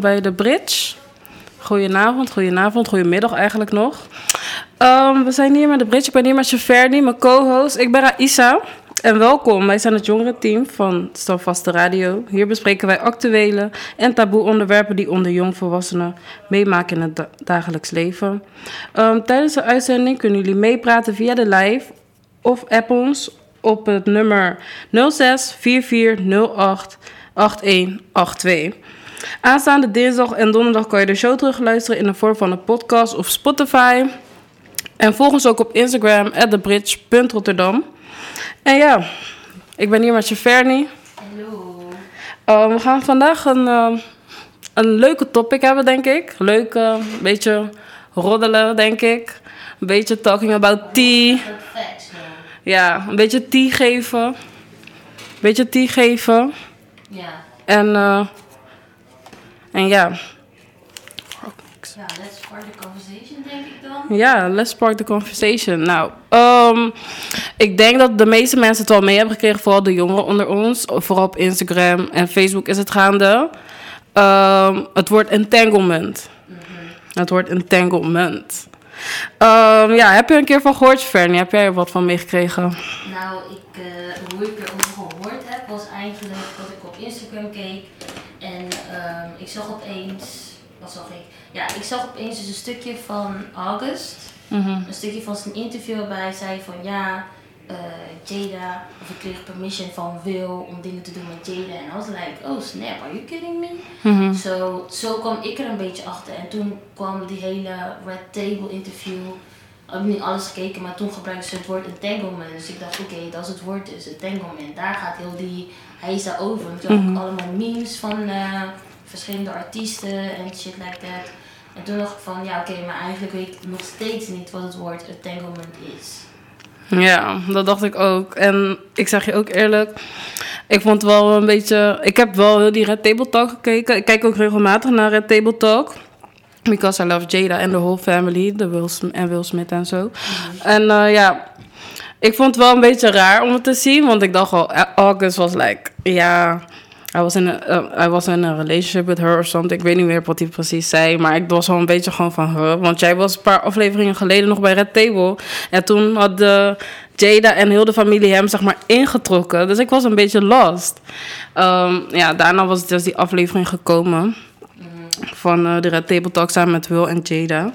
bij de Bridge. Goedenavond, goedenavond, goedemiddag eigenlijk nog. Um, we zijn hier met de Bridge. Ik ben hier met Cheverdi, mijn co-host. Ik ben Aisa. En welkom, wij zijn het jongerenteam van Standvaste Radio. Hier bespreken wij actuele en taboe onderwerpen die onder jongvolwassenen meemaken in het dagelijks leven. Um, tijdens de uitzending kunnen jullie meepraten via de live of app ons op het nummer 06 4408 8182. Aanstaande dinsdag en donderdag kan je de show terugluisteren in de vorm van een podcast of Spotify. En volg ons ook op Instagram, thebridge.rotterdam. En ja, ik ben hier met Cheverny. Hallo. Uh, we gaan vandaag een, uh, een leuke topic hebben, denk ik. Leuk, uh, een beetje roddelen, denk ik. Een beetje talking about tea. Perfect. Ja, een beetje tea geven. Een beetje tea geven. Ja. En, en ja. Ja, let's start the conversation, denk ik dan. Ja, let's spark the conversation. Nou, um, ik denk dat de meeste mensen het wel mee hebben gekregen, vooral de jongeren onder ons. Vooral op Instagram en Facebook is het gaande. Um, het woord entanglement. Mhm. Het woord entanglement. Um, ja, heb je er een keer van gehoord, Fernie? Heb jij er wat van meegekregen? Nou, ik, uh, hoe ik erover gehoord heb, was eigenlijk dat ik op Instagram keek. En um, ik zag opeens, wat zag ik? Ja, ik zag opeens dus een stukje van August. Mm -hmm. Een stukje van zijn interview waarbij hij zei van ja, uh, Jada, of ik kreeg permission van Will om dingen te doen met Jada. En I was like, oh snap, are you kidding me? Mm -hmm. so, zo kwam ik er een beetje achter. En toen kwam die hele Red Table interview. Ik heb niet alles gekeken, maar toen gebruikte ze het woord entanglement. Dus ik dacht, oké, okay, dat is het woord dus, entanglement. Daar gaat heel die heisa over. Want toen Mhm. had ik allemaal memes van uh, verschillende artiesten en shit like that. En toen dacht ik van, ja oké, okay, maar eigenlijk weet ik nog steeds niet wat het woord entanglement is. Ja, dat dacht ik ook. En ik zeg je ook eerlijk, ik vond het wel een beetje... Ik heb wel heel die Red Table Talk gekeken. Ik kijk ook regelmatig naar Red Table Talk. Because I love Jada and the whole family. De Will en Will Smith en zo. Mhm. En uh, ja, ik vond het wel een beetje raar om het te zien. Want ik dacht al, August was like, ja... I was, in a, uh, was in a relationship with her or something. Ik weet niet meer wat hij precies zei. Maar ik was wel een beetje gewoon van... Huh? Want jij was een paar afleveringen geleden nog bij Red Table. En toen had de Jada en heel de familie hem zeg maar ingetrokken. Dus ik was een beetje lost. Um, ja, daarna was dus die aflevering gekomen. Van uh, de Red Table Talk samen met Will en Jada.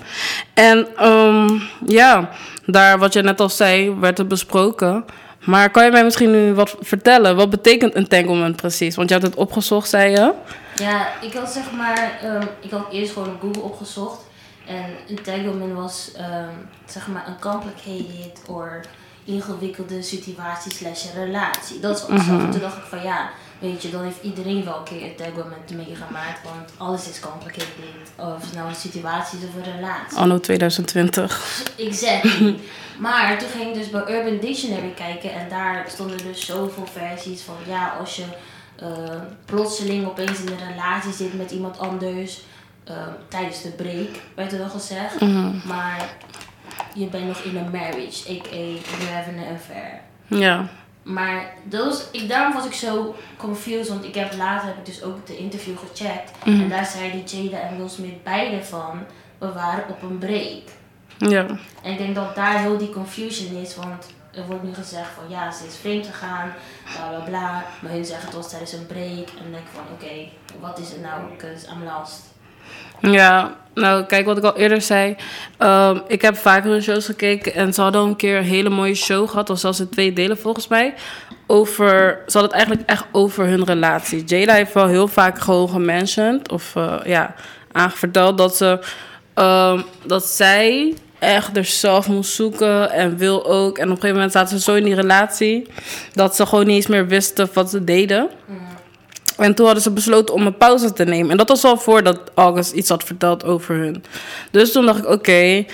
En um, ja, daar wat je net al zei, werd het besproken... Maar kan je mij misschien nu wat vertellen? Wat betekent entanglement precies? Want je had het opgezocht, zei je? Ja, ik had zeg maar, um, ik had eerst gewoon op Google opgezocht. En entanglement was um, zeg maar een complicated or ingewikkelde situatie slash relatie. Dat is wat. En toen dacht ik van ja, weet je, dan heeft iedereen wel een keer entanglement meegemaakt. Want alles is complicated. Of het nou een situatie is of een relatie. Anno 2020. Exactly. Maar toen ging ik dus bij Urban Dictionary kijken en daar stonden dus zoveel versies van ja, als je uh, plotseling opeens in een relatie zit met iemand anders uh, tijdens de break, werd er dan gezegd. Mhm. Maar je bent nog in een marriage, a.k.a. you having an affair. Ja. Maar dat was, ik, daarom was ik zo confused, want ik heb later heb ik dus ook de interview gecheckt. Mhm. En daar zeiden Jada en Will Smith beide van, we waren op een break. Ja. En ik denk dat daar heel die confusion is, want er wordt nu gezegd van ja, ze is vreemd gegaan, bla bla bla. Maar hun zeggen het was tijdens een break. En dan denk ik van oké, okay, wat is het nou? Because I'm lost. Ja, nou kijk wat ik al eerder zei. Um, ik heb vaker hun shows gekeken en ze hadden een keer een hele mooie show gehad. of zelfs in twee delen volgens mij. Over, ze hadden het eigenlijk echt over hun relatie. Jada heeft wel heel vaak gewoon gementiond of uh, ja, aangeverteld dat ze um, dat zij echt er zelf moest zoeken en wil ook. En op een gegeven moment zaten ze zo in die relatie dat ze gewoon niet eens meer wisten wat ze deden. Mm. En toen hadden ze besloten om een pauze te nemen. En dat was al voordat August iets had verteld over hun. Dus toen dacht ik, oké.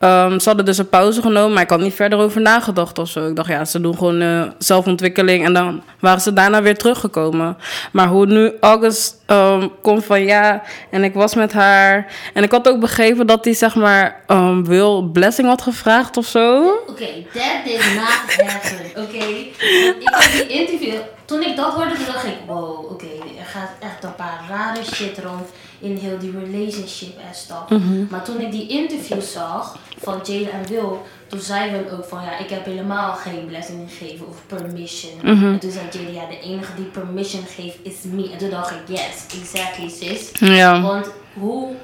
Um, ze hadden dus een pauze genomen, maar ik had niet verder over nagedacht of zo. Ik dacht, ja, ze doen gewoon uh, zelfontwikkeling. En dan waren ze daarna weer teruggekomen. Maar hoe nu August um, komt van ja, en ik was met haar. En ik had ook begrepen dat hij, zeg maar, um, Will Blessing had gevraagd of zo. Oké, okay, that did not happen. Oké, okay? ik had die interview. Toen ik dat hoorde, toen dacht ik, wow, oké, okay, er gaat echt een paar rare shit rond. in heel die relationship en stuff. Mhm. Maar toen ik die interviews zag van Jada en Will, toen zei Will ook van ja, ik heb helemaal geen blessing gegeven of permission. Mhm. En toen zei Jada, ja, de enige die permission geeft is me. En toen dacht ik, yes, exactly sis. Ja. Want hoe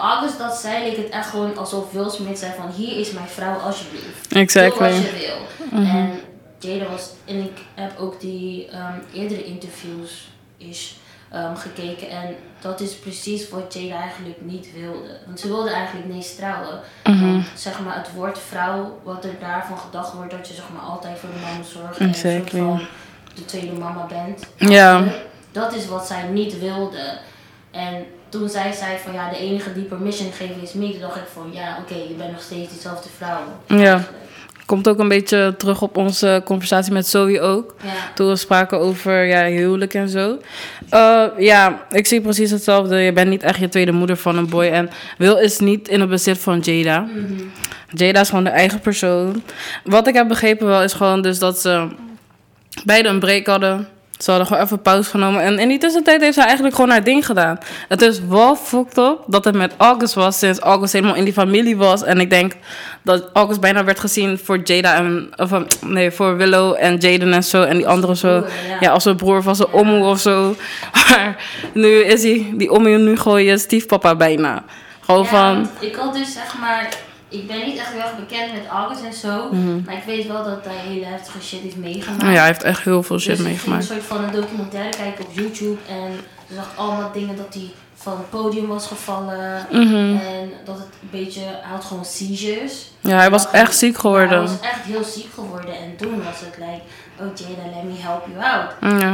August dat zei, leek het echt gewoon alsof Will Smith zei van hier is mijn vrouw alsjeblieft. Exactly. Doe wat je wil. En Was, en ik heb ook die ehm, eerdere interviews is, ehm, gekeken. En dat is precies wat Jada eigenlijk niet wilde. Want ze wilde eigenlijk niet trouwen. Want, zeg maar het woord vrouw, wat er daarvan gedacht wordt, dat je zeg maar altijd voor de man moet zorgen. En Exactly. van de tweede mama bent. Ja. Dat is wat zij niet wilde. En toen zij zei van ja, de enige die permission geeft is me, toen dacht ik van ja, oké, je bent nog steeds diezelfde vrouw. Ja. Komt ook een beetje terug op onze conversatie met Zoe ook. Ja. Toen we spraken over ja, huwelijk en zo. Eh, ja, ik zie precies hetzelfde. Je bent niet echt je tweede moeder van een boy. En Will is niet in het bezit van Jada. Mhm. Jada is gewoon de eigen persoon. Wat ik heb begrepen wel is gewoon dus dat ze beide een break hadden. Ze hadden gewoon even pauze genomen. En in die tussentijd heeft ze eigenlijk gewoon haar ding gedaan. Het is wel fucked up dat het met August was. Sinds August helemaal in die familie was. En ik denk dat August bijna werd gezien voor Jada en... Of, eh, nee, voor Willow en Jaden en zo. En die anderen zo. broer, ja. Als een broer van zijn omoe of zo. Maar nu is hij... Die omoe nu gewoon je stiefpapa bijna. Gewoon Ja, van... ik had dus zeg maar, ik ben niet echt heel erg bekend met August en zo, maar ik weet wel dat hij hele heftige shit heeft meegemaakt. Mhm. Ja, hij heeft echt heel veel shit dus ik meegemaakt. een soort van een documentaire kijken op YouTube en je zag allemaal dingen dat hij van het podium was gevallen Mhm. en dat het een beetje, hij had gewoon seizures. Ja, hij was echt ziek Ja, geworden. hij was echt heel ziek geworden en toen was het like, oh Jada, let me help you out.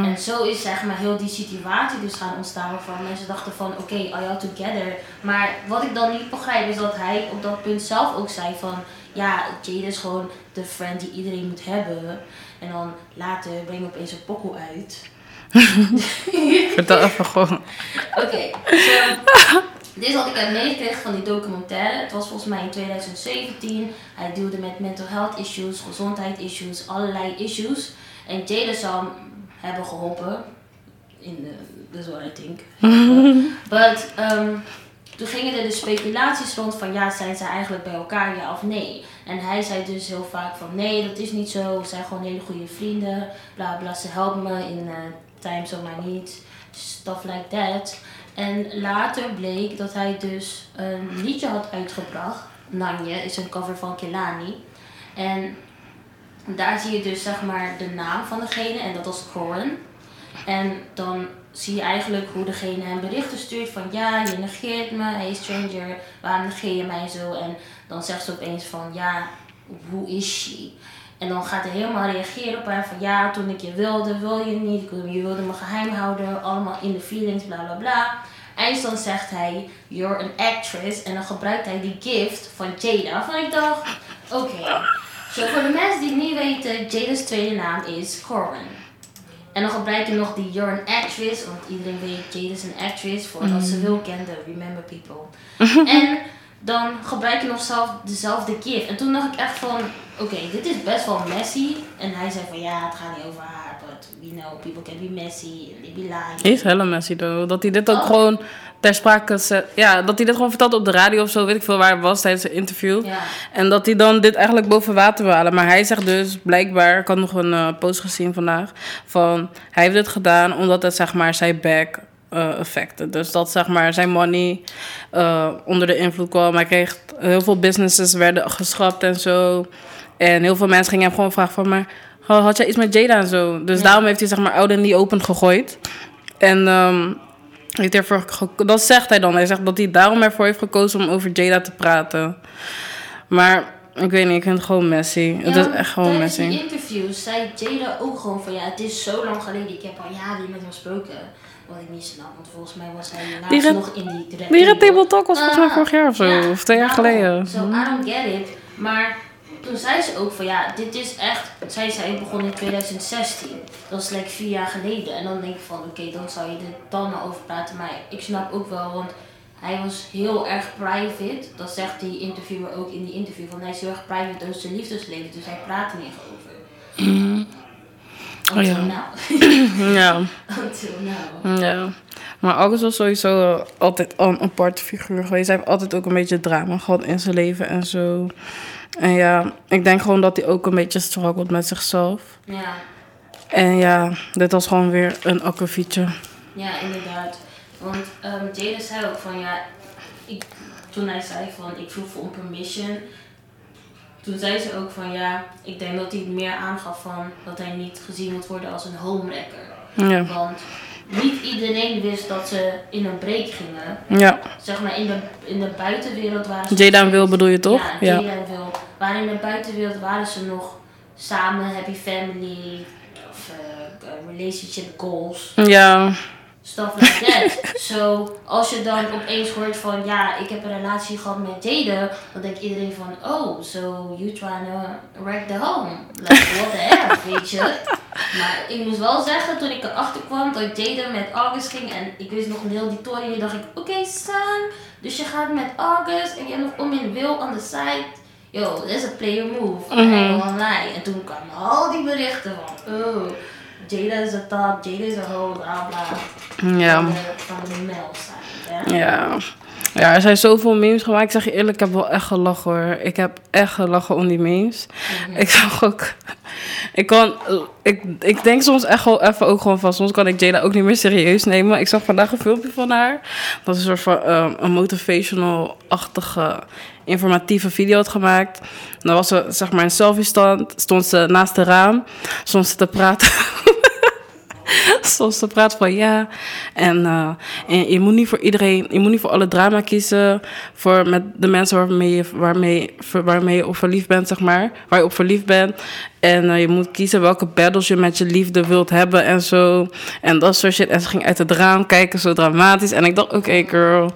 En zo is zeg maar heel die situatie dus gaan ontstaan waarvan mensen dachten van oké, are y'all together? Maar wat ik dan niet begrijp is dat hij op dat punt zelf ook zei van ja, Jada is gewoon de friend die iedereen moet hebben. En dan later breng je opeens een pokoe uit. Vertel even gewoon. Oké, so, dit is wat ik heb meegekregen van die documentaire. Het was volgens mij in 2017. Hij deelde met mental health issues, gezondheidsissues, allerlei issues. En Jada zou hem hebben geholpen. In de, that's what I think. But, um, toen gingen er dus speculaties rond van ja, zijn ze eigenlijk bij elkaar, ja of nee? En hij zei dus heel vaak van nee, dat is niet zo. We zijn gewoon hele goede vrienden. Bla bla, ze helpen me in uh, times of my needs. Stuff like that. En later bleek dat hij dus een liedje had uitgebracht. Nanje is een cover van Kelani. En daar zie je dus zeg maar de naam van degene en dat was Corin. En dan zie je eigenlijk hoe degene hem berichten stuurt van ja, je negeert me, hey stranger, waarom negeer je mij zo? En dan zegt ze opeens van ja, hoe is she? En dan gaat hij helemaal reageren op haar van ja, toen ik je wilde, wil je niet, je wilde me geheim houden, allemaal in de feelings, bla bla bla. Eindstand zegt hij, you're an actress. En dan gebruikt hij die gift van Jada. Van ik dacht, oké. Zo voor de mensen die het niet weten, Jada's tweede naam is Corin. En dan gebruik je nog die You're an actress, want iedereen weet Jada's een actress, voordat ze wil kende, remember people. en dan gebruik je nog zelf dezelfde gift. En toen dacht ik echt van, oké, dit is best wel messy. En hij zei van, ja, het gaat niet over haar, but we know people can be messy, they be lying. Is helemaal messy though. Dat hij dit ook Oh. gewoon ter sprake zet. Ja, dat hij dit gewoon vertelt op de radio of zo. Weet ik veel waar het was tijdens een interview. Ja. En dat hij dan dit eigenlijk boven water wil halen. Maar hij zegt dus blijkbaar, ik had nog een eh, post gezien vandaag. Van hij heeft dit gedaan omdat het zeg maar zijn back eh effecten. Dus dat zeg maar zijn money eh, onder de invloed kwam. Hij kreeg heel veel businesses werden geschrapt en zo. En heel veel mensen gingen hem gewoon vragen van maar had jij iets met Jada en zo. Dus Ja. daarom heeft hij zeg maar oud en niet open gegooid. En ehm, heeft ervoor dat zegt hij dan. Hij zegt dat hij daarom ervoor heeft gekozen om over Jada te praten. Maar ik weet niet, ik vind het gewoon messy. het is echt gewoon messy. die interviews zei Jada ook gewoon van ja, het is zo lang geleden. Ik heb al jaren met hem gesproken. Wat ik niet snap, want volgens mij was hij laatst Die red- nog in die Die Red Table Talk was volgens mij Ah, vorig jaar of zo. ja, of twee jaar daarom. geleden. So, I don't get it. Maar toen zei ze ook van ja, dit is echt. Zij zei begon in 2016. Dat is like vier jaar geleden. En dan denk ik van oké, dan zou je er dan over praten. Maar ik snap ook wel, want hij was heel erg private. Dat zegt die interviewer ook in die interview. Van hij is heel erg private over zijn liefdesleven. Dus hij praat er niet over. Oh, Until ja. Ja, Until now. ja. Maar August was sowieso altijd al een aparte figuur geweest. Hij heeft altijd ook een beetje drama gehad in zijn leven en zo. En ja, ik denk gewoon dat hij ook een beetje struggelt met zichzelf. Ja, En ja, dit was gewoon weer een akkefietje. ja, inderdaad. Want Jada zei ook van ja, ik, toen hij zei van ik vroeg voor een permission. Toen zei ze ook van ja, ik denk dat hij meer aangaf van dat hij niet gezien moet worden als een homewrecker. Ja, Want niet iedereen wist dat ze in een break gingen. ja. Zeg maar in de, in de buitenwereld waren ze. Jada en steeds- bedoel je toch? Ja, Ja. Jada en Will. Maar in de buitenwereld waren ze nog samen, happy family, of eh, relationship goals, Ja, stuff like that. so, als je dan opeens hoort van ja, ik heb een relatie gehad met Jada, dan denkt iedereen van oh, so you trying to wreck the home. Like, what the F, weet je? Maar ik moest wel zeggen, toen ik erachter kwam dat Jada met August ging en ik wist nog een heel die tory, dacht ik, oké son, dus je gaat met August en je hebt nog om in Will on the side. Yo, dat is een player move. Mm online. En toen kwamen al die berichten van, oh, Jada is de top, Jada is een hoe, bla bla. ja. Van de, van de male side. Ja. Er zijn zoveel memes gemaakt. Ik zeg je eerlijk, ik heb wel echt gelachen hoor. Ik heb echt gelachen om die memes. Ik zag ook... Ik kan... Ik, ik denk soms echt wel even ook gewoon van... Soms kan ik Jada ook niet meer serieus nemen. Ik zag vandaag een filmpje van haar. Dat is een soort van ehm, een motivational-achtige... informatieve video had gemaakt. Dan was ze zeg maar in selfie stand. Stond ze naast het raam. Stond ze te praten... Soms te praten van ja. En, eh, en je moet niet voor iedereen, je moet niet voor alle drama kiezen. Voor met de mensen waarmee je, waarmee, waarmee je op verliefd bent, zeg maar. Waar je op verliefd bent. En eh, je moet kiezen welke battles je met je liefde wilt hebben en zo. En dat soort shit. En ze ging uit het raam kijken, zo dramatisch. En ik dacht, oké girl.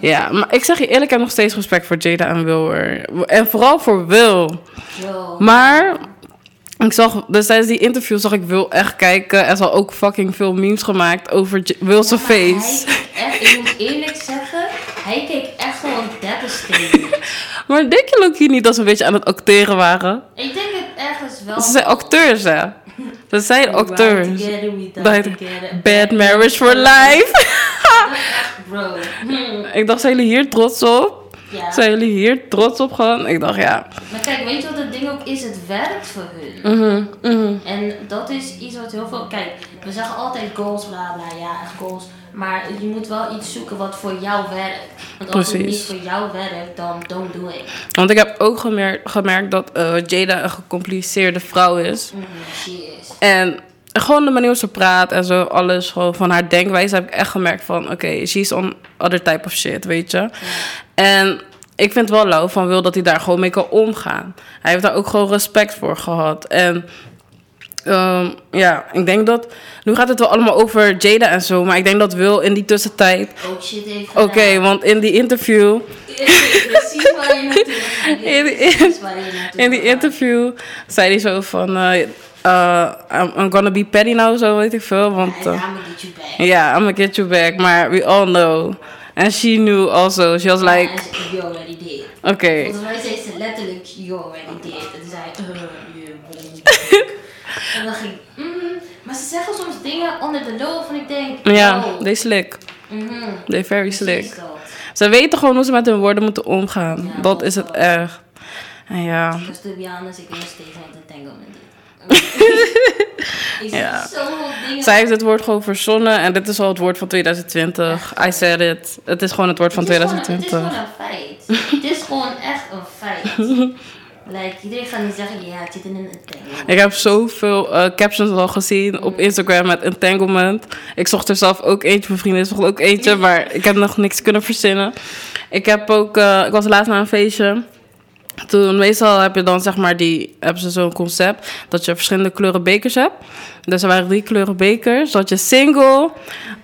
Ja, maar ik zeg je eerlijk, ik heb nog steeds respect voor Jada en Will. En vooral voor Will. Yo. Maar ik zag, dus tijdens die interview zag ik Will echt kijken. Er is al ook fucking veel memes gemaakt over J- Will's face. Hij echt, ik moet eerlijk zeggen, hij keek echt gewoon devastated. Maar denk je ook hier niet dat ze een beetje aan het acteren waren? ik denk het ergens wel. Ze zijn acteurs, hè? Ze zijn We acteurs. ride together, we die Bad, together. bad marriage for life. Echt, bro. Hm, ik dacht, zijn jullie hier trots op? Ja. Zijn jullie hier trots op gewoon? Ik dacht, ja. Maar kijk, weet je wat het ding ook is? Het werkt voor hun. Mhm, mhm. En dat is iets wat heel veel. Kijk, we zeggen altijd goals, bla bla, ja, echt goals. Maar je moet wel iets zoeken wat voor jou werkt. Want als het niet voor jou werkt, dan don't do it. Want ik heb ook gemerkt, gemerkt dat eh, Jada een gecompliceerde vrouw is. Mm, she is. En gewoon de manier hoe ze praat en zo, alles gewoon van haar denkwijze heb ik echt gemerkt van, oké, she's on other type of shit, weet je. En ik vind wel lauw van Wil dat hij daar gewoon mee kan omgaan. Hij heeft daar ook gewoon respect voor gehad. En ehm, ja, ik denk dat, nu gaat het wel allemaal over Jada en zo, maar ik denk dat Wil in die tussentijd, Ook shit heeft oké, want in die interview, Precies waar je naartoe. In die- in die interview zei hij zo van, eh, eh, I'm, I'm gonna be petty now, zo weet ik veel, want... Eh, I'm gonna get you back. Yeah, I'm gonna get you back, maar we all know. And she knew also. She was like, And she- you already did. okay. Volgens mij zei ze letterlijk, you already did. En toen zei uh. En dan ging ik, mm, maar ze zeggen soms dingen onder de loop van ik denk, Ja, oh, they slick. mhm, They very slick. Ze weten gewoon hoe ze met hun woorden moeten omgaan. Ja, dat is het echt. En ja. Dus to be honest, ik nog steeds met entanglement Ja. Zij heeft het woord gewoon verzonnen en dit is al het woord van 2020. I said it. Het is gewoon het woord van het is gewoon- 2020. Het is gewoon een feit. het is gewoon echt een feit. like, iedereen gaat niet zeggen, ja, het zit in een entanglement. Ik heb zoveel eh, captions al gezien op Instagram met entanglement. Ik zocht er zelf ook eentje. Mijn vriendin zocht ook eentje, maar ik heb nog niks kunnen verzinnen. Ik heb ook, eh, ik was laatst naar een feestje. Toen, meestal heb je dan zeg maar die, hebben ze zo'n concept dat je verschillende kleuren bekers hebt. Dus er waren drie kleuren bekers. Dat je single,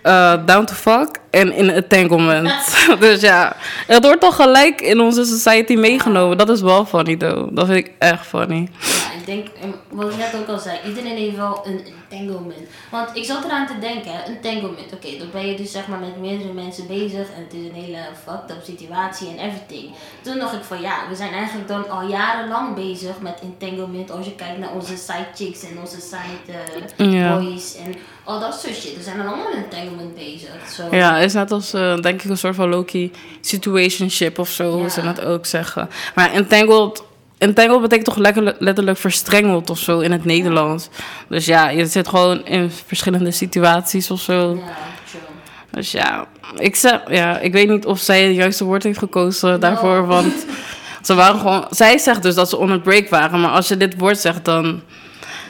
eh, down to fuck en in entanglement. dus ja, het wordt toch gelijk in onze society meegenomen. Dat is wel funny though. Dat vind ik echt funny. Ik denk, wat ik net ook al zei, iedereen heeft wel een entanglement. Want ik zat eraan te denken, hè, entanglement. Oké, dan ben je dus zeg maar met meerdere mensen bezig en het is een hele fucked up situatie en everything. Toen dacht ik van ja, we zijn eigenlijk dan al jarenlang bezig met entanglement. Als je kijkt naar onze side chicks en onze side eh, Ja. boys en al dat soort shit. We zijn er allemaal met entanglement bezig. Zo. Ja, het is net als, eh, denk ik, een soort van Loki situationship of zo, hoe Ja. ze dat ook zeggen. Maar entangled, entangled betekent toch lekker, letterlijk verstrengeld of zo in het Nederlands. Dus ja, je zit gewoon in verschillende situaties of zo. Dus ja, ik, zeg, ja, ik weet niet of zij het juiste woord heeft gekozen daarvoor, want ze waren gewoon... Zij zegt dus dat ze on a break waren, maar als je dit woord zegt, dan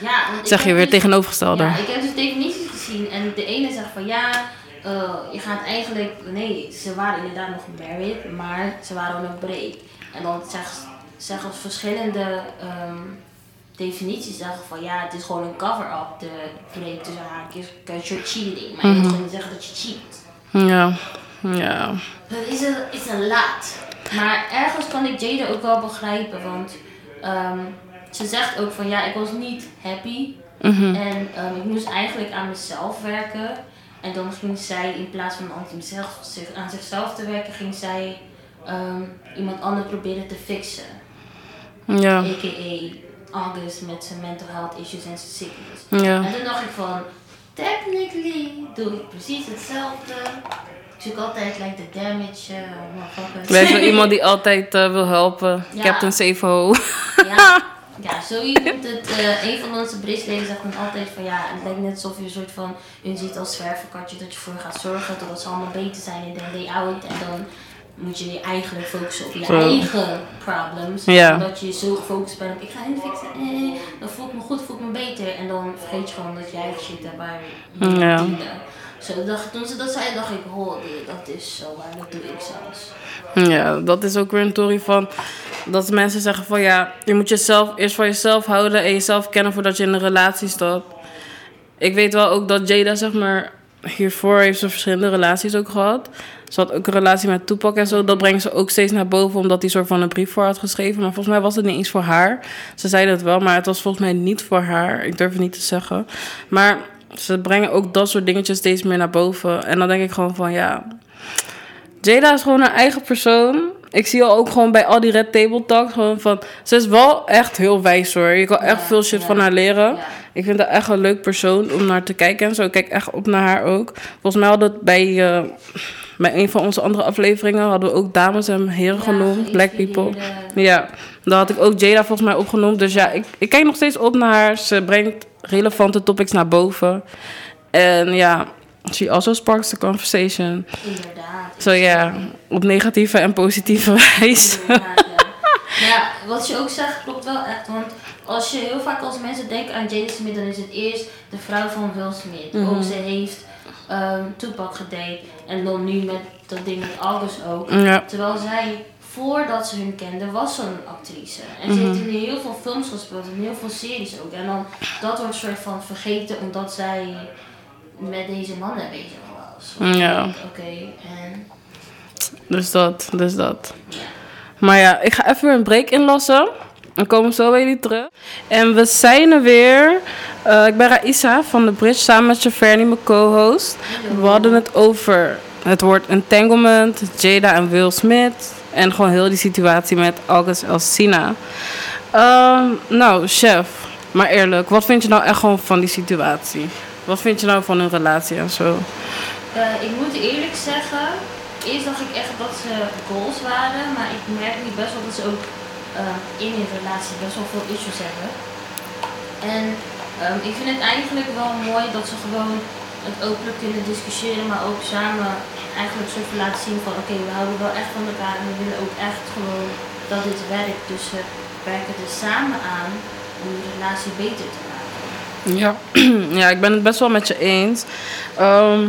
Ja, zeg je weer dus- tegenovergestelde. Ja, ik heb dus definities gezien en de ene zegt van ja, eh, je gaat eigenlijk, nee, ze waren inderdaad nog married, maar ze waren on een break. En dan zeggen, zeggen verschillende ehm, definities zeggen van ja, het is gewoon een cover-up, de break tussen haakjes, because you're cheating. Maar je moet gewoon niet zeggen dat je cheat. Ja, ja. Het is een, is een laat. Maar ergens kan ik Jada ook wel begrijpen, want ehm, ze zegt ook van ja, ik was niet happy. Mhm. En ehm, ik moest eigenlijk aan mezelf werken. En dan ging zij, in plaats van aan zichzelf, zich, aan zichzelf te werken, ging zij iemand anders proberen te fixen. Ja, A.k.a. August met zijn mental health issues en zijn sickness. ja. En toen dacht ik van, technically doe ik precies hetzelfde. Ik zoek altijd like the damage, uh, motherfuckers. Wij zijn iemand die altijd eh, wil helpen. Ja. Captain Save Ho. Ja, ja zo je noemt het. eh, een van onze bridgeleden zegt dan altijd van ja, het lijkt net alsof je een soort van hun ziet als zwerverkatje dat je voor gaat zorgen totdat ze allemaal beter zijn en then they out. En dan moet je je eigenlijk focussen op je eigen problems. Ja. Omdat je zo gefocust bent op ik ga hen fixen, eh, dan voel ik me goed, voel ik me beter. En dan vergeet je gewoon dat jij shit hebt waar je. Zo, dacht, toen ze dat zei, dacht ik, oh, dit- dat is zo waar, dat doe ik zelfs. Ja, dat is ook weer een tory van... Dat mensen zeggen van ja, je moet jezelf eerst voor jezelf houden... en jezelf kennen voordat je in een relatie stapt. Ik weet wel ook dat Jada, zeg maar... Hiervoor heeft ze verschillende relaties ook gehad. Ze had ook een relatie met Tupac en zo. Dat brengt ze ook steeds naar boven, omdat hij soort van een brief voor had geschreven. Maar volgens mij was het niet eens voor haar. Ze zei het wel, maar het was volgens mij niet voor haar. Ik durf het niet te zeggen. Maar ze brengen ook dat soort dingetjes steeds meer naar boven. En dan denk ik gewoon van ja... Jada is gewoon een eigen persoon. Ik zie al ook gewoon bij al die Red Table Talks gewoon van... Ze is wel echt heel wijs hoor. Je kan echt Ja, veel shit ja. van haar leren. Ja. Ik vind haar echt een leuk persoon om naar te kijken en zo. Ik kijk echt op naar haar ook. Volgens mij hadden we bij, eh, bij een van onze andere afleveringen... hadden we ook dames en heren genoemd. Black people. Ja, daar had ik ook Jada volgens mij opgenoemd. Dus ja, ik, ik kijk nog steeds op naar haar. Ze brengt relevante topics naar boven. En ja, she also sparks the conversation. Inderdaad. Zo ja, op negatieve en positieve wijze. Ja. Ja, wat je ook zegt klopt wel echt. Want als je heel vaak als mensen denken aan Jada Smith, dan is het eerst de vrouw van Will Smith. Mhm. Ook ze heeft ehm Tupac gedate. En dan nu met dat ding met August ook. Ja, Terwijl zij, voordat ze hun kende, was zo'n actrice. En ze Mhm. heeft in heel veel films gespeeld, in heel veel series ook. En dan, dat wordt soort van vergeten omdat zij met deze mannen bezig was. Ja. Oké, en... dus dat, dus dat. Maar ja, ik ga even weer een break inlassen. Dan komen we zo bij jullie terug. En we zijn er weer. Eh, ik ben Raisa van de Bridge samen met Javerni, mijn co-host. We hadden het over het woord entanglement, Jada en Will Smith. En gewoon heel die situatie met August Elsina. Ehm, nou, chef, maar eerlijk, wat vind je nou echt gewoon van die situatie? Wat vind je nou van hun relatie en zo? Eh, ik moet eerlijk zeggen, eerst dacht ik echt dat ze goals waren, maar ik merk nu best wel dat ze ook eh, in hun relatie best wel veel issues hebben. En ehm, ik vind het eigenlijk wel mooi dat ze gewoon het openlijk kunnen discussiëren, maar ook samen eigenlijk van laten zien van oké, we houden wel echt van elkaar en we willen ook echt gewoon dat dit werkt. Dus ze werken er samen aan om de relatie beter te maken. Ja, ja ik ben het best wel met je eens. Ehm,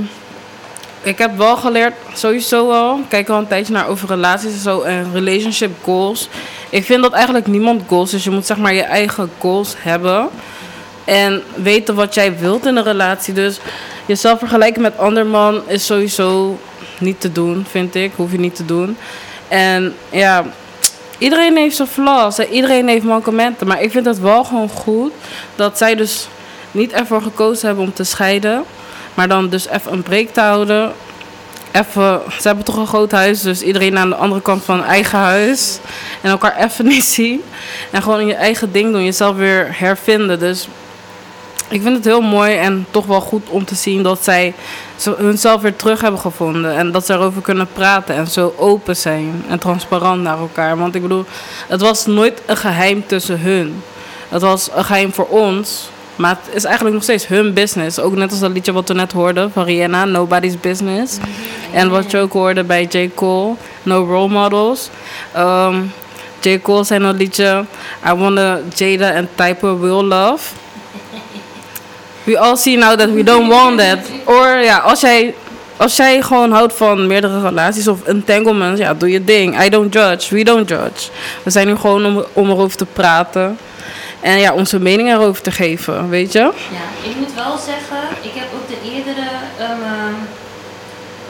ik heb wel geleerd, sowieso al, kijk al een tijdje naar over relaties en zo en relationship goals. Ik vind dat eigenlijk niemand goals is. Je moet zeg maar je eigen goals hebben. En weten wat jij wilt in een relatie. Dus jezelf vergelijken met ander man is sowieso niet te doen, vind ik. Hoef je niet te doen. En ja, iedereen heeft zijn flaws en iedereen heeft mankementen. Maar ik vind het wel gewoon goed dat zij dus niet ervoor gekozen hebben om te scheiden. Maar dan dus even een break te houden. Even, ze hebben toch een groot huis, dus iedereen aan de andere kant van eigen huis. En elkaar even niet zien. En gewoon je eigen ding doen, jezelf weer hervinden. Dus ik vind het heel mooi en toch wel goed om te zien dat zij hunzelf weer terug hebben gevonden. En dat ze erover kunnen praten en zo open zijn en transparant naar elkaar. Want ik bedoel, het was nooit een geheim tussen hun. Het was een geheim voor ons. Maar het is eigenlijk nog steeds hun business. Ook net als dat liedje wat we net hoorden van Rihanna, Nobody's Business. En wat je ook hoorde bij J. Cole, No Role Models. Ehm, J. Cole zei een liedje, I wanna Jada and type of real love. We all see now that we don't want that. Or ja, als jij, als jij gewoon houdt van meerdere relaties of entanglements, ja, doe je ding. I don't judge, we don't judge. We zijn nu gewoon om, om erover te praten. En ja, onze mening erover te geven, weet je? Ja, ik moet wel zeggen, ik heb ook de eerdere um,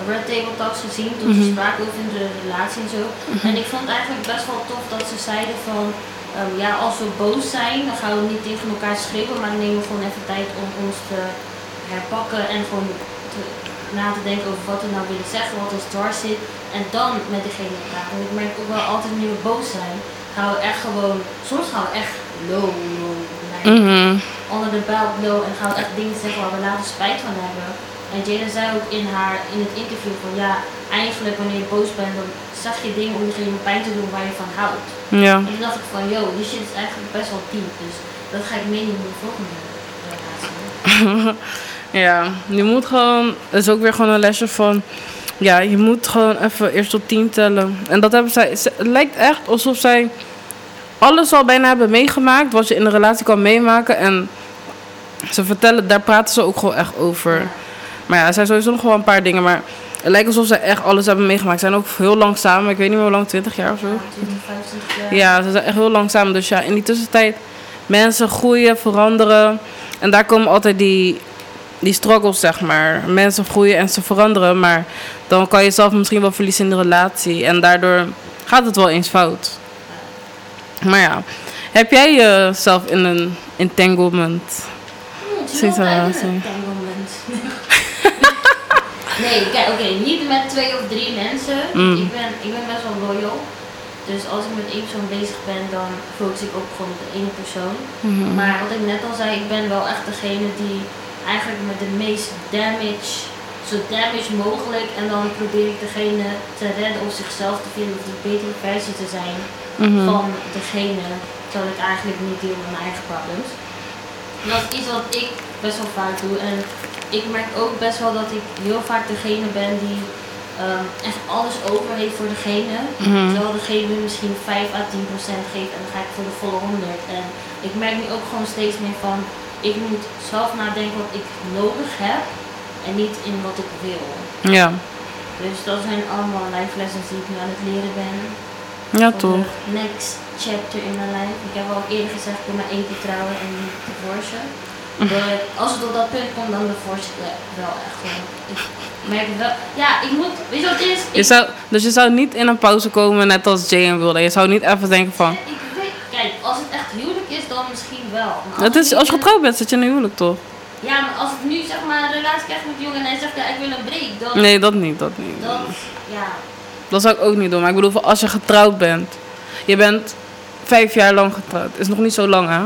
Red Table Talks gezien toen ze spraken over hun relatie en zo. En ik vond het eigenlijk best wel tof dat ze zeiden van, um, ja, als we boos zijn, dan gaan we niet tegen elkaar schreeuwen, maar dan nemen we gewoon even tijd om ons te herpakken en gewoon te, na te denken over wat we nou willen zeggen, wat ons dwars zit. En dan met degene praten. Want ik merk ook wel altijd nu we boos zijn, gaan we echt gewoon, soms gaan we echt low, low, like, Mhm. onder de belt low en gaan we echt dingen zeggen waar we later spijt van hebben. En Jada zei ook in, haar, in het interview van ja, eigenlijk wanneer je boos bent, dan zeg je dingen om diegene pijn te doen waar je van houdt. Ja. En toen dacht ik van yo, die shit is eigenlijk best wel diep. Dus dat ga ik meenemen in de volgende relatie. Ja, je moet gewoon, het is ook weer gewoon een lesje van, ja, je moet gewoon even eerst tot tien tellen. En dat hebben zij, het lijkt echt alsof zij alles al bijna hebben meegemaakt wat je in een relatie kan meemaken. En ze vertellen, daar praten ze ook gewoon echt over. Maar ja, er zijn sowieso nog wel een paar dingen, maar het lijkt alsof ze echt alles hebben meegemaakt. Ze zijn ook heel lang samen, ik weet niet meer hoe lang, 20 jaar of zo. Ja, 20, 25 jaar. Ja, ze zijn echt heel langzaam. Dus ja, in die tussentijd mensen groeien, veranderen. En daar komen altijd die, die struggles, zeg maar. Mensen groeien en ze veranderen, maar dan kan je zelf misschien wel verliezen in de relatie. En daardoor gaat het wel eens fout. Maar ja, heb jij jezelf in een entanglement? Een entanglement. nee, kijk, oké, niet met twee of drie mensen. Mm. Ik, ben, ik ben best wel loyal. Dus als ik met één persoon bezig ben, dan focus ik ook gewoon op de ene persoon. Maar wat ik net al zei, ik ben wel echt degene die eigenlijk met de meest damage, zo damage mogelijk. En dan probeer ik degene te redden of zichzelf te vinden of de betere versie te zijn Mhm. van degene. Terwijl ik eigenlijk niet deel met mijn eigen problems. En dat is iets wat ik best wel vaak doe. En ik merk ook best wel dat ik heel vaak degene ben die ehm, echt alles over heeft voor degene. Mhm. Terwijl degene misschien 5 à 10 procent geeft en dan ga ik voor de volle 100. En ik merk nu ook gewoon steeds meer van, ik moet zelf nadenken wat ik nodig heb en niet in wat ik wil. Ja, Dus dat zijn allemaal life lessons die ik nu aan het leren ben. Ja toch. de next chapter in mijn life. Ik heb al eerder gezegd, ik wil maar één keer trouwen en niet divorcen. Maar als het op dat punt komt, dan divorce ik wel echt gewoon. Ik merk wel. Ja, ik moet, weet je wat het is? Je zou, dus je zou niet in een pauze komen net als Jay en wilde. Je zou niet even denken van... ik weet, kijk, als het echt huwelijk is, dan misschien wel. Maar Het is, als je getrouwd bent, zit je in een huwelijk toch? Ja, maar als ik nu zeg maar een relatie krijg met een jongen en hij zegt ja, ik wil een break, dan. Nee, dat niet, dat niet. Dat, ja. Dat zou ik ook niet doen. Maar ik bedoel, als je getrouwd bent. Je bent vijf jaar lang getrouwd. Is nog niet zo lang, hè?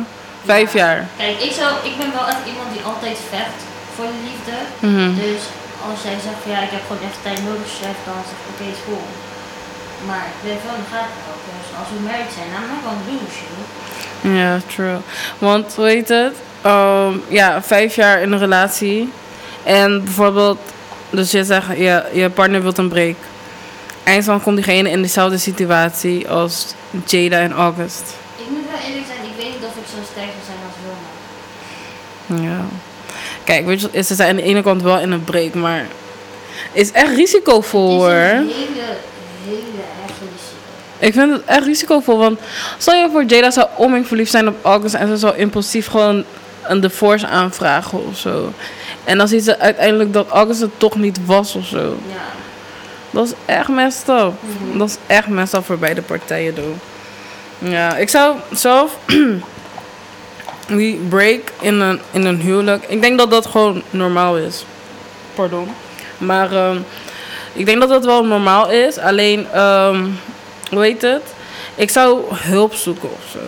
Vijf Ja. jaar. Kijk, ik, zou, ik ben wel echt iemand die altijd vecht voor de liefde. Mhm. Dus als jij zegt van ja, ik heb gewoon echt tijd nodig, chef, dan zeg ik oké, is cool. Maar ik weet wel, dan gaat het ook. Dus als we married zijn, dan ben ik wel een. Ja, true. Want, hoe heet het? Ehm, ja, vijf jaar in een relatie. En bijvoorbeeld, dus je zegt, je, je partner wilt een break. Eindstand komt diegene in dezelfde situatie als Jada en August. Ik moet wel eerlijk zijn, ik weet niet of ik zo sterk zou zijn als Wilma. Ja. Kijk, weet je ze zijn aan de ene kant wel in een break, maar is echt risicovol Het is hoor. een hele, hele. Ik vind het echt risicovol, want stel je voor Jada zou oming verliefd zijn op August en ze zou impulsief gewoon een divorce aanvragen of zo. En dan ziet ze uiteindelijk dat August het toch niet was of zo. Ja. Dat is echt messed up. Mhm. Dat is echt messed up voor beide partijen doen. Ja, ik zou zelf die break in een, in een huwelijk. Ik denk dat dat gewoon normaal is. Pardon. Maar ehm, ik denk dat dat wel normaal is. Alleen, ehm hoe heet het? Ik zou hulp zoeken of zo.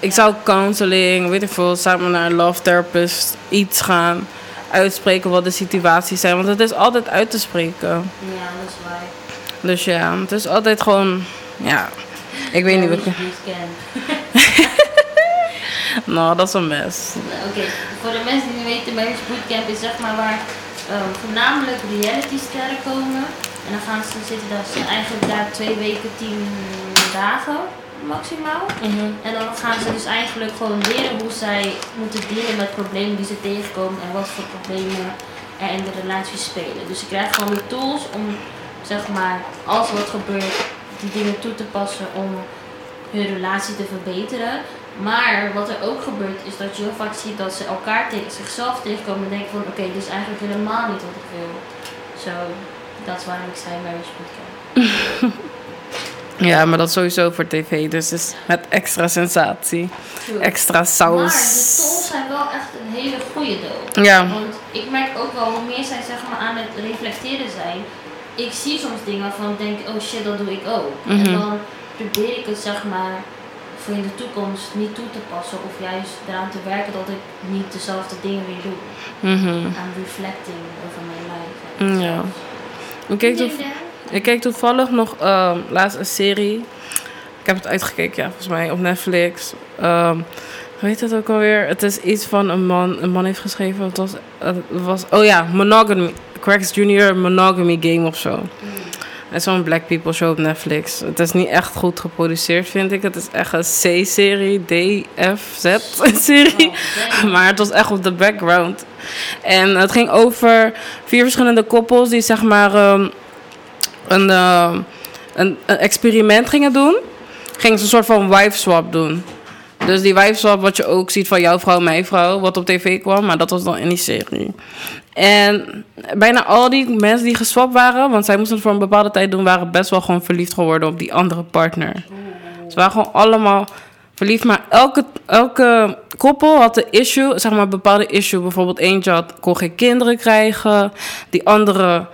Ik zou counseling, weet ik veel, samen naar een love therapist, iets gaan. Uitspreken wat de situaties zijn. Want het is altijd uit te spreken. Ja, dat is waar. Dus ja, het is altijd gewoon, ja. Ik weet niet. wat kent. Nou, dat is een mes. Oké, voor de mensen die niet weten, Marriage Bootcamp is zeg maar waar ehm, voornamelijk reality sterren komen. En dan gaan ze zitten daar ze eigenlijk daar twee weken, tien dagen maximaal. En dan gaan ze dus eigenlijk gewoon leren hoe zij moeten dealen met problemen die ze tegenkomen en wat voor problemen er in de relatie spelen. Dus ze krijgen gewoon de tools om, zeg maar, als er wat gebeurt, die dingen toe te passen om hun relatie te verbeteren. Maar wat er ook gebeurt is dat je heel vaak ziet dat ze elkaar tegen zichzelf tegenkomen en denken van oké, dit is eigenlijk helemaal niet wat ik wil. Zo, dat is waarom ik zei marriage bootcamp. Ja, maar dat sowieso voor tv. Dus is met extra sensatie. True. Extra Maar de saus. tools zijn wel echt een hele goede doel. Ja. Want ik merk ook wel, hoe meer zij zeg maar aan het reflecteren zijn, ik zie soms dingen ik denk, oh shit, dat doe ik ook. Mhm. En dan probeer ik het zeg maar voor in de toekomst niet toe te passen of juist eraan te werken dat ik niet dezelfde dingen weer doe. Mhm. Aan reflecting over mijn life. Mm, ja. Keek, toev- ik keek toevallig nog ehm, laatst een serie. Ik heb het uitgekeken, ja, volgens mij, op Netflix. Ehm hoe heet het ook alweer? Het is iets van een man. Een man heeft geschreven. Het was, het was oh ja, Monogamy. Cracks Junior Monogamy Game of zo. Het is zo'n Black People show op Netflix. Het is niet echt goed geproduceerd, vind ik. Het is echt een C-serie, D, F, Z-serie. Maar het was echt op de background. En het ging over vier verschillende koppels die zeg maar ehm, een, ehm, een, een experiment gingen doen. Gingen ze een soort van wife swap doen. Dus die wife swap wat je ook ziet van jouw vrouw, mijn vrouw, wat op tv kwam, maar dat was dan in die serie. En bijna al die mensen die geswapt waren, want zij moesten het voor een bepaalde tijd doen, waren best wel gewoon verliefd geworden op die andere partner. Ze waren gewoon allemaal verliefd, maar elke, elke koppel had een issue, zeg maar een bepaalde issue. Bijvoorbeeld eentje had, kon geen kinderen krijgen, die andere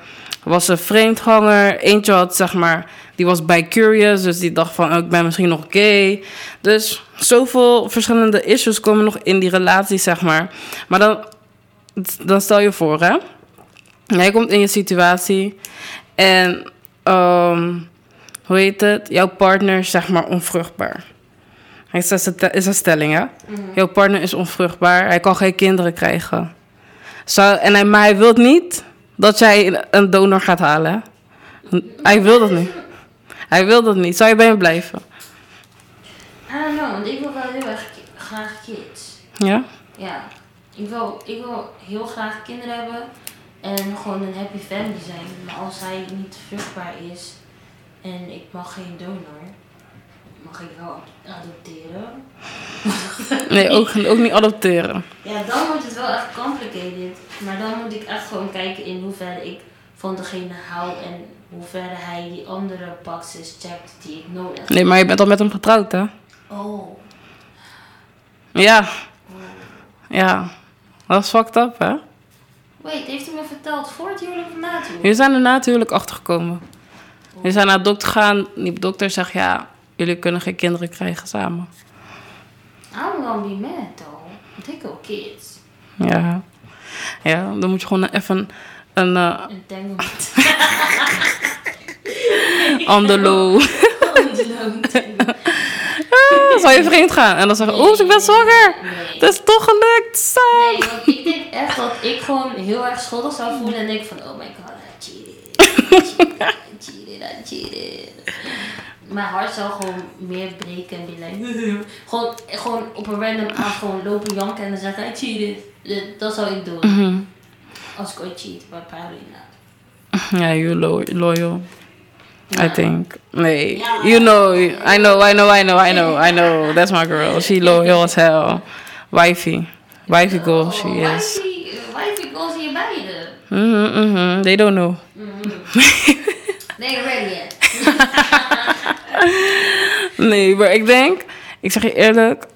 was een vreemdganger. Eentje had, zeg maar, die was bi-curious, dus die dacht van, oh, ik ben misschien nog gay. Dus zoveel verschillende issues komen nog in die relatie, zeg maar. Maar dan, dan stel je voor, hè. Jij komt in je situatie en, ehm, hoe heet het? Jouw partner is, zeg maar, onvruchtbaar. Is een- is een stelling, hè? Jouw partner is onvruchtbaar, hij kan geen kinderen krijgen. Zou, en hij, maar hij wil niet dat jij een donor gaat halen. Hij wil dat niet. Hij wil dat niet. Zou je bij hem blijven? I don't know, want ik wil wel heel erg graag kids. Ja? Ja, ik wil, ik wil heel graag kinderen hebben en gewoon een happy family zijn. Maar als hij niet vruchtbaar is en ik mag geen donor, mag ik wel adopteren. Nee, ook, ook niet adopteren. Ja, dan wordt het wel echt complicated. Maar dan moet ik echt gewoon kijken in hoeverre ik van degene hou en hoeverre hij die andere boxes checkt die ik nodig heb. Nee, maar je bent al met hem getrouwd, hè? Oh. Ja. Ja. Dat is fucked up, hè? Wait, heeft hij me verteld voor het huwelijk of na het huwelijk? Jullie zijn er natuurlijk achtergekomen. Jullie zijn naar de dokter gegaan. Die dokter zegt, ja, jullie kunnen geen kinderen krijgen samen. I'm gonna be mad though. Ik wil kids. Ja. Ja, dan moet je gewoon even een uh, Entanglement. on the low. Ah, Zou je vreemd gaan? En dan zeggen, oeh, ik ben zwanger. Nee. Het is toch gelukt. Zo. Nee, want ik denk echt dat ik gewoon heel erg schuldig zou voelen en denk van, oh my god, I cheated. I cheated, I cheated. Mijn hart zou gewoon meer breken en like, gewoon, gewoon op een random af gewoon lopen janken en dan zeggen, I cheated. Dat- Dat zou ik doen. Mhm. Als ik ooit cheat, probably not. Ja, you lo loyal. I think. Nee. You know. I know, I know, I know, I know, I know. That's my girl. She loyal as hell. Wifey. Wifey girl she Oh, is. Wifey, wifey goals hier beide. Mhm, mhm. They don't know. Nee, ready yet. Nee, maar ik denk... Ik zeg je eerlijk,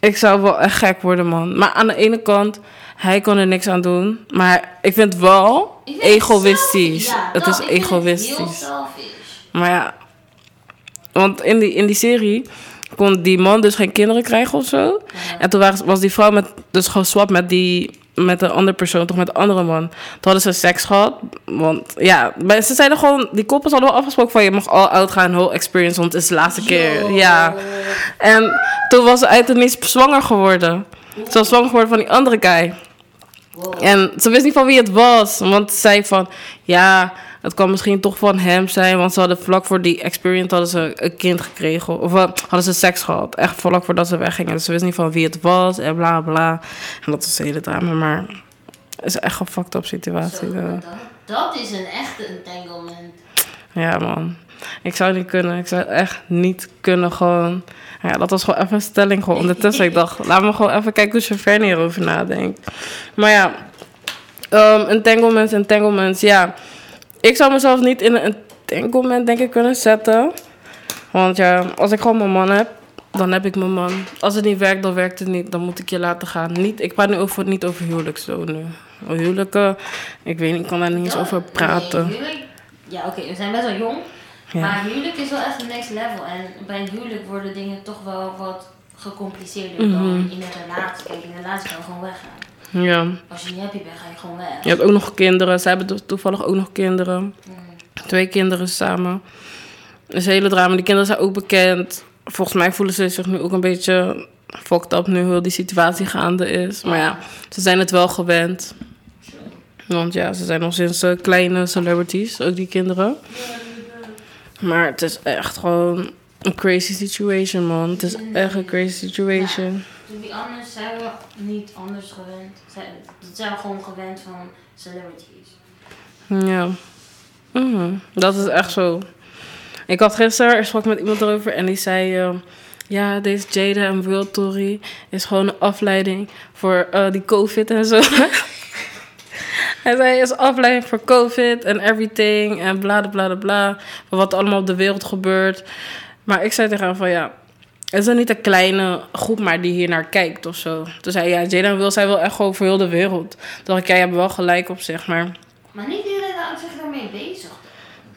ik zou wel echt gek worden, man. Maar aan de ene kant, hij kon er niks aan doen. Maar ik vind het wel Ik vind het egoïstisch. selfish. Ja, het is egoïstisch. Maar ja, want in die, in die serie kon die man dus geen kinderen krijgen of zo. En toen was, was die vrouw met, dus gewoon swap met die met een andere persoon, toch met een andere man. Toen hadden ze seks gehad. Want ja, maar ze zeiden gewoon, die koppels hadden wel afgesproken van je mag all out gaan, whole experience, want het is de laatste keer. Ja. En toen was ze uit het niets zwanger geworden. Ze was zwanger geworden van die andere guy. Wow. En ze wist niet van wie het was. Want ze zei van, ja, het kan misschien toch van hem zijn. Want ze hadden vlak voor die experience hadden ze een kind gekregen. Of eh, hadden ze seks gehad. Echt vlak voordat ze weggingen. Dus ze wist niet van wie het was en bla bla. En dat was de hele drama. Maar het is echt een fucked up situatie. Zo, eh. dat, dat is een echte entanglement. Ja, man. Ik zou niet kunnen. Ik zou echt niet kunnen gewoon... Ja, dat was gewoon even een stelling gewoon ondertussen. Ik dacht, laat me gewoon even kijken hoe Chauffeur hierover nadenkt. Maar ja, um, entanglements, entanglements, ja. Ik zou mezelf niet in een entanglement, denk ik, kunnen zetten. Want ja, als ik gewoon mijn man heb, dan heb ik mijn man. Als het niet werkt, dan werkt het niet. Dan moet ik je laten gaan. Niet, ik praat nu over, niet over huwelijk zo nu. Huwelijken, ik weet niet, ik kan daar niet eens over praten. Nee, huwelijk, ja, oké, we zijn best wel jong. Ja. Maar huwelijk is wel echt een next level. En bij een huwelijk worden dingen toch wel wat gecompliceerder Mhm. dan in een relatie. Kijk, in een relatie kan gewoon weggaan. Ja. Als je niet happy bent, ga je gewoon weg. Je hebt ook nog kinderen. Ze hebben to- toevallig ook nog kinderen. Mm. Twee kinderen samen. Dat is een hele drama. Die kinderen zijn ook bekend. Volgens mij voelen ze zich nu ook een beetje fucked up nu heel die situatie gaande is. Maar ja, ze zijn het wel gewend. Want ja, ze zijn nog sinds eh, kleine celebrities, ook die kinderen. Maar het is echt gewoon een crazy situation, man. Het is echt een crazy situation. Be honest, zijn we niet anders gewend. Dat zijn gewoon gewend van celebrities. Ja. Mhm, Dat is echt zo. Ik had gisteren, ik sprak met iemand erover en die zei... eh, ja, deze Jada en World Tory is gewoon een afleiding voor eh, die COVID en zo. Hij zei, is afleiding voor COVID en everything en bla bla bla wat er allemaal op de wereld gebeurt. Maar ik zei tegen hem van ja, het is dan niet een kleine groep maar die hier naar kijkt of zo. Toen zei ja, Jada en Will zijn wel echt gewoon voor heel de wereld. Toen dacht ik, ja, je hebt wel gelijk op zich, maar... Maar niet iedereen houdt zich daarmee bezig.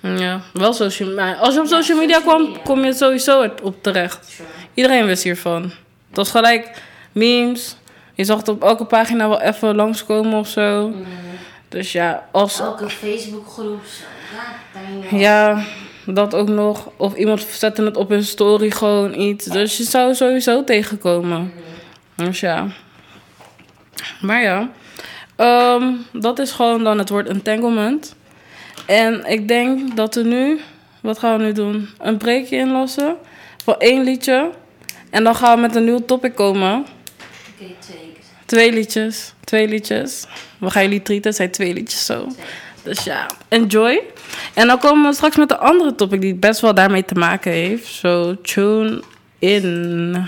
Ja, wel social media. Als je op social media kwam, kom je sowieso op- op terecht. Iedereen wist hiervan. Het was gelijk memes. Je zag het op elke pagina wel even langskomen of zo. Mm. Dus ja, als... Elke Facebookgroep. Ja, dat ook nog. Of iemand zette het op hun story gewoon iets. Dus je zou sowieso tegenkomen. Dus ja. Maar ja. Ehm, dat is gewoon dan het woord entanglement. En ik denk dat we nu... Wat gaan we nu doen? Een breakje inlossen. Voor één liedje. En dan gaan we met een nieuw topic komen. Oké, twee. Twee liedjes. Twee liedjes. We gaan jullie treaten. Het zijn twee liedjes zo. Dus ja, enjoy. En dan komen we straks met de andere topic die best wel daarmee te maken heeft. Zo, so, tune in.